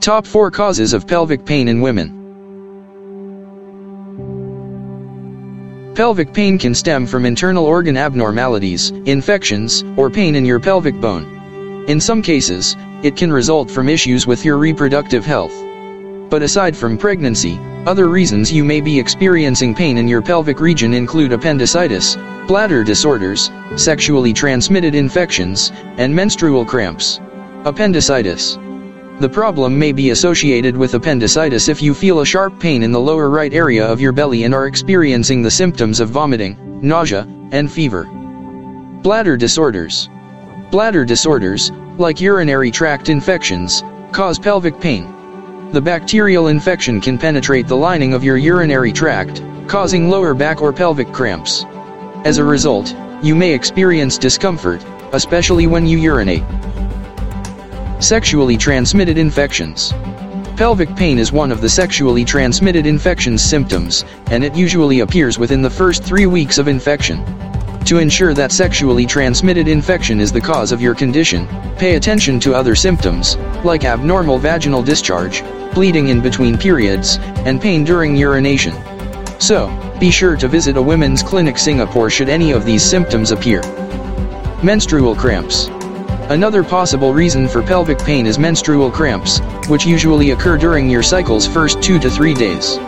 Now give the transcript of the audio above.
Top 4 Causes of Pelvic Pain in Women Pelvic pain can stem from internal organ abnormalities, infections, or pain in your pelvic bone. In some cases, it can result from issues with your reproductive health. But aside from pregnancy, other reasons you may be experiencing pain in your pelvic region include appendicitis, bladder disorders, sexually transmitted infections, and menstrual cramps. Appendicitis. The problem may be associated with appendicitis if you feel a sharp pain in the lower right area of your belly and are experiencing the symptoms of vomiting, nausea, and fever. Bladder disorders. Bladder disorders, like urinary tract infections, cause pelvic pain. The bacterial infection can penetrate the lining of your urinary tract, causing lower back or pelvic cramps. As a result, you may experience discomfort, especially when you urinate. Sexually transmitted infections. Pelvic pain is one of the sexually transmitted infections symptoms, and it usually appears within the first three weeks of infection. To ensure that sexually transmitted infection is the cause of your condition, pay attention to other symptoms, like abnormal vaginal discharge, bleeding in between periods, and pain during urination. So, be sure to visit a women's clinic Singapore should any of these symptoms appear. Menstrual cramps. Another possible reason for pelvic pain is menstrual cramps, which usually occur during your cycle's first 2 to 3 days.